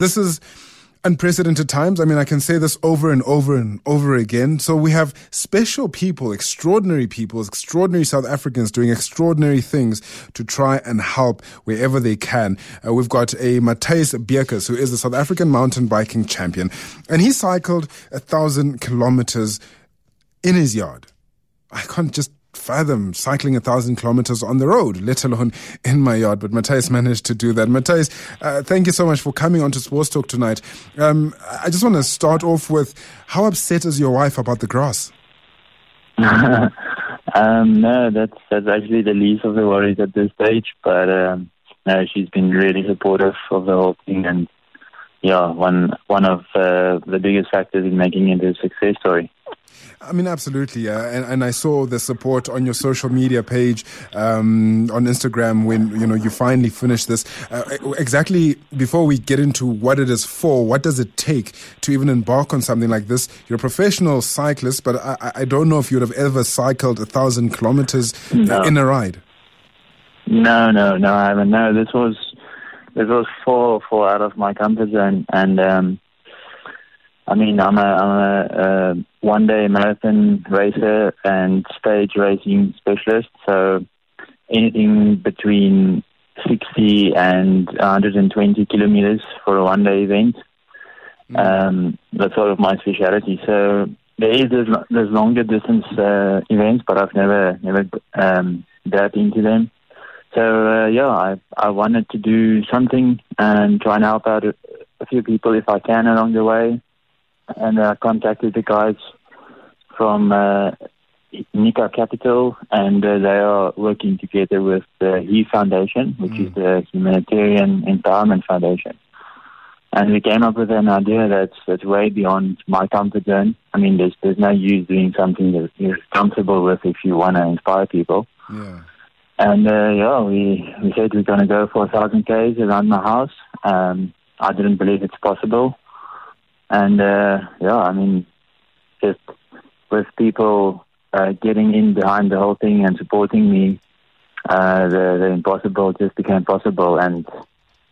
This is unprecedented times. I mean, I can say this over and over and over again. So we have special people, extraordinary people, extraordinary South Africans doing extraordinary things to try and help wherever they can. Uh, we've got a Matthys Beukes, who is the South African mountain biking champion, and he cycled a thousand kilometers in his yard. I can't just fathom cycling a thousand kilometers on the road, let alone in my yard. But Matthys managed to do that. Matthys, uh, thank you so much for coming on to Sports Talk tonight. Um, I just want to start off with how upset is your wife about the grass? um, no, that's that's actually the least of the worries at this stage. But um, no, she's been really supportive of the whole thing, and yeah, one one of uh, the biggest factors in making it a success story. I mean, absolutely. Uh, and, and I saw the support on your social media page um, on Instagram when you know you finally finished this. Uh, exactly before we get into what it is for, what does it take to even embark on something like this? You're a professional cyclist, but I, I don't know if you would have ever cycled a thousand kilometers no. in a ride. No, no, no, I haven't. No, this was this was far, far out of my comfort zone, and um, I mean, I'm a, I'm a, a one day marathon racer and stage racing specialist. So anything between 60 and 120 kilometers for a one day event. Mm. Um, that's sort of my specialty. So there is there's, there's longer distance uh, events, but I've never never um, dived into them. So uh, yeah, I I wanted to do something and try and help out a, a few people if I can along the way and I contacted the guys from uh, Nika Capital, and uh, they are working together with the He Foundation, which mm. is the Humanitarian Empowerment Foundation. And we came up with an idea that's that's way beyond my comfort zone. I mean, there's there's no use doing something that you're comfortable with if you want to inspire people. Yeah. And uh, yeah, we we said we're going to go for a thousand k's around my house. Um, I didn't believe it's possible. And uh, yeah, I mean, just with people uh, getting in behind the whole thing and supporting me, uh, the, the impossible just became possible. And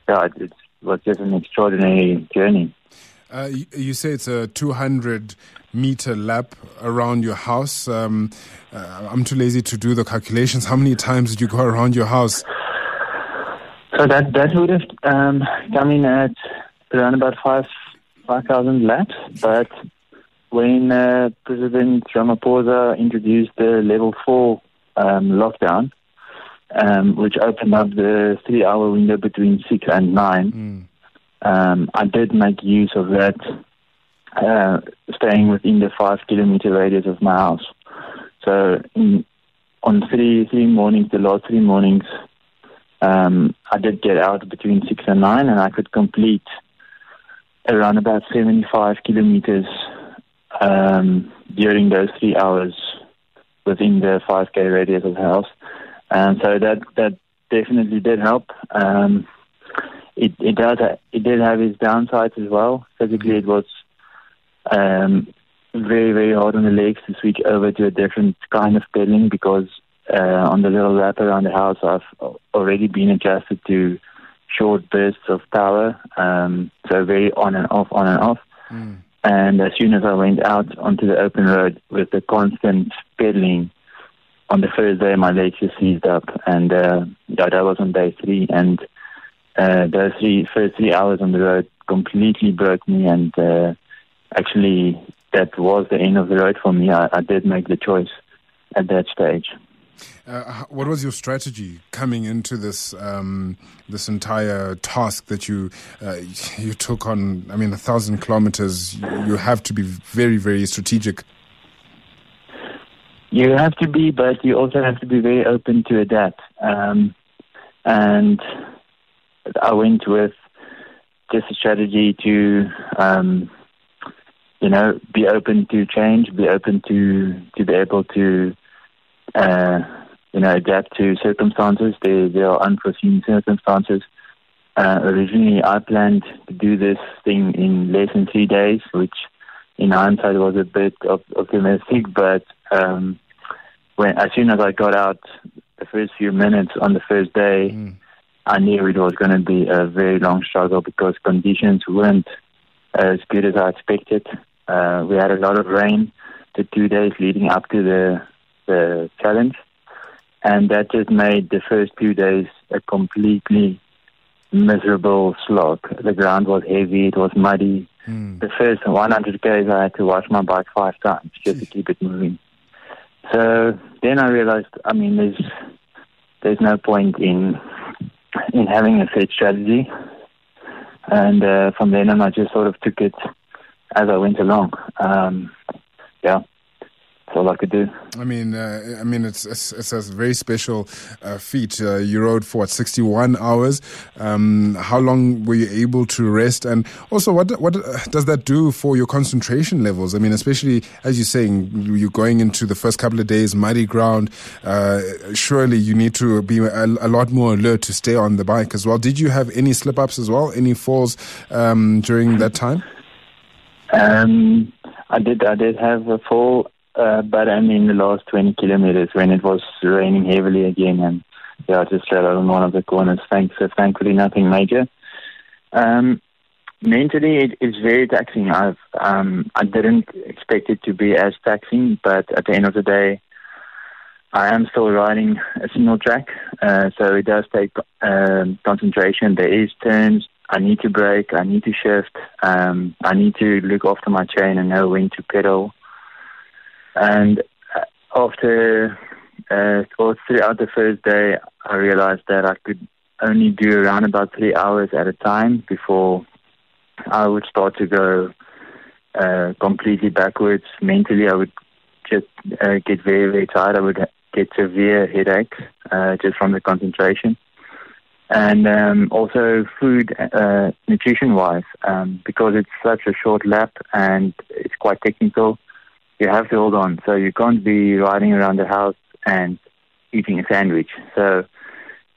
yeah, it, it was just an extraordinary journey. Uh, you, you, say it's a 200 meter lap around your house. Um, uh, I'm too lazy to do the calculations. How many times did you go around your house? So that that would have um, come in at around about five 5,000 laps, but when uh, President Ramaphosa introduced the level 4 um, lockdown, um, which opened up the three hour window between 6 and 9, mm. um, I did make use of that, uh, staying within the 5 kilometer radius of my house. So in, on three, three mornings, the last three mornings, um, I did get out between 6 and 9, and I could complete around about 75 kilometers um, during those three hours within the 5k radius of the house. And so that that definitely did help. Um, it it does it did have its downsides as well. Physically, it was um, very very hard on the legs to switch over to a different kind of pedaling because uh, on the little lap around the house, I've already been adjusted to short bursts of power, um, so very on and off, on and off. Mm. And as soon as I went out onto the open road with the constant pedaling, on the first day my legs just seized up, and uh, that was on day three. And uh, those three first three hours on the road completely broke me, and uh, actually that was the end of the road for me. I, I did make the choice at that stage. Uh, what was your strategy coming into this um, this entire task that you uh, you took on? I mean, a thousand kilometers. You have to be very very strategic. You have to be, but you also have to be very open to adapt. Um, and I went with just a strategy to, um, you know, be open to change, be open to to be able to uh, you know, adapt to circumstances. There, there are unforeseen circumstances. Uh, originally, I planned to do this thing in less than three days, which in hindsight was a bit optimistic. But um, when as soon as I got out, the first few minutes on the first day, mm. I knew it was going to be a very long struggle because conditions weren't as good as I expected. Uh, we had a lot of rain the two days leading up to the the challenge, and that just made the first few days a completely miserable slog. The ground was heavy, it was muddy. Mm. The first 100 k's, I had to wash my bike five times just to keep it moving. So then I realized, I mean, there's there's no point in in having a set strategy. And uh, from then on, I just sort of took it as I went along. Um, yeah all I could do. I mean, uh, I mean, it's, it's, it's a very special uh, feat. Uh, you rode for what, 61 hours. Um, how long were you able to rest? And also, what what does that do for your concentration levels? I mean, especially as you're saying, you're going into the first couple of days, muddy ground. Uh, surely you need to be a, a, lot more alert to stay on the bike as well. Did you have any slip ups as well? Any falls um, during that time? Um, I did. I did have a fall uh, but I mean, the last 20 kilometers when it was raining heavily again, and yeah, I just fell out on one of the corners. Thanks, so thankfully, nothing major. Um, mentally, it is very taxing. I've um, I didn't expect it to be as taxing, but at the end of the day, I am still riding a single track, uh, so it does take um, concentration. There is turns. I need to brake. I need to shift. Um, I need to look after my chain and know when to pedal. And after, uh, throughout the first day, I realized that I could only do around about three hours at a time before I would start to go uh, completely backwards. Mentally, I would just uh, get very, very tired. I would get severe headaches uh, just from the concentration. And um, also food, uh, nutrition-wise, um, because it's such a short lap and it's quite technical you have to hold on. So you can't be riding around the house and eating a sandwich. So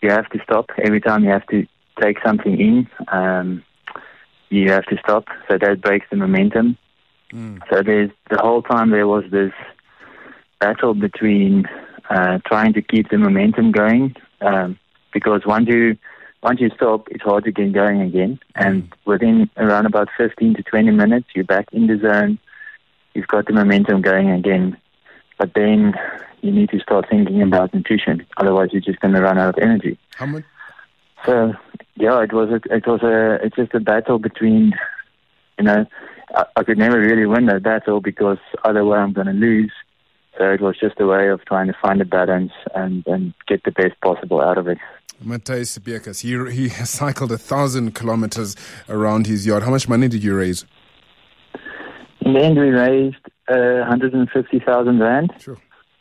you have to stop every time you have to take something in. Um, you have to stop. So that breaks the momentum. Mm. So there's the whole time there was this battle between uh, trying to keep the momentum going um, because once you once you stop, it's hard to get going again. And mm. within around about 15 to 20 minutes, you're back in the zone you've got the momentum going again. But then you need to start thinking about nutrition. Otherwise, you're just going to run out of energy. How much? So yeah, it was a, it was a it's just a battle between, you know, I, I could never really win that battle because either way I'm going to lose. So it was just a way of trying to find a balance and, and get the best possible out of it. Matthys Beukes, he, he cycled a thousand kilometers around his yard. How much money did you raise? In the end, we raised uh, 150,000 rand sure.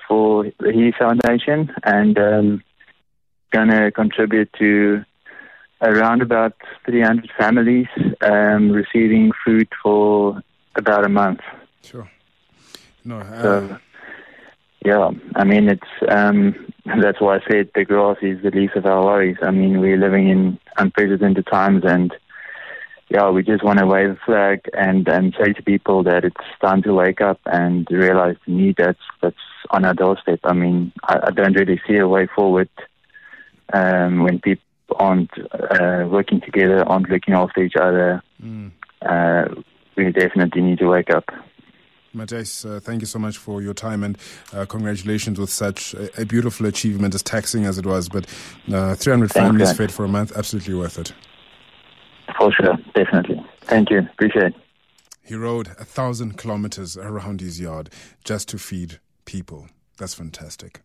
for the He Foundation and um, going to contribute to around about 300 families um, receiving food for about a month. Sure. No. Uh... So, yeah, I mean it's um, that's why I said the grass is the least of our worries. I mean we're living in unprecedented times, and yeah, we just want to wave a flag and, and say to people that it's time to wake up and realize the need that's that's on our doorstep. I mean, I, I don't really see a way forward um, when people aren't uh, working together, aren't looking after each other. Mm. Uh, we definitely need to wake up. Matthys, uh, thank you so much for your time and uh, congratulations with such a, a, beautiful achievement, as taxing as it was. But uh, 300 Thanks, families fed for a month, absolutely worth it. For sure, definitely. Thank you. Appreciate it. He rode a thousand kilometers around his yard just to feed people. That's fantastic.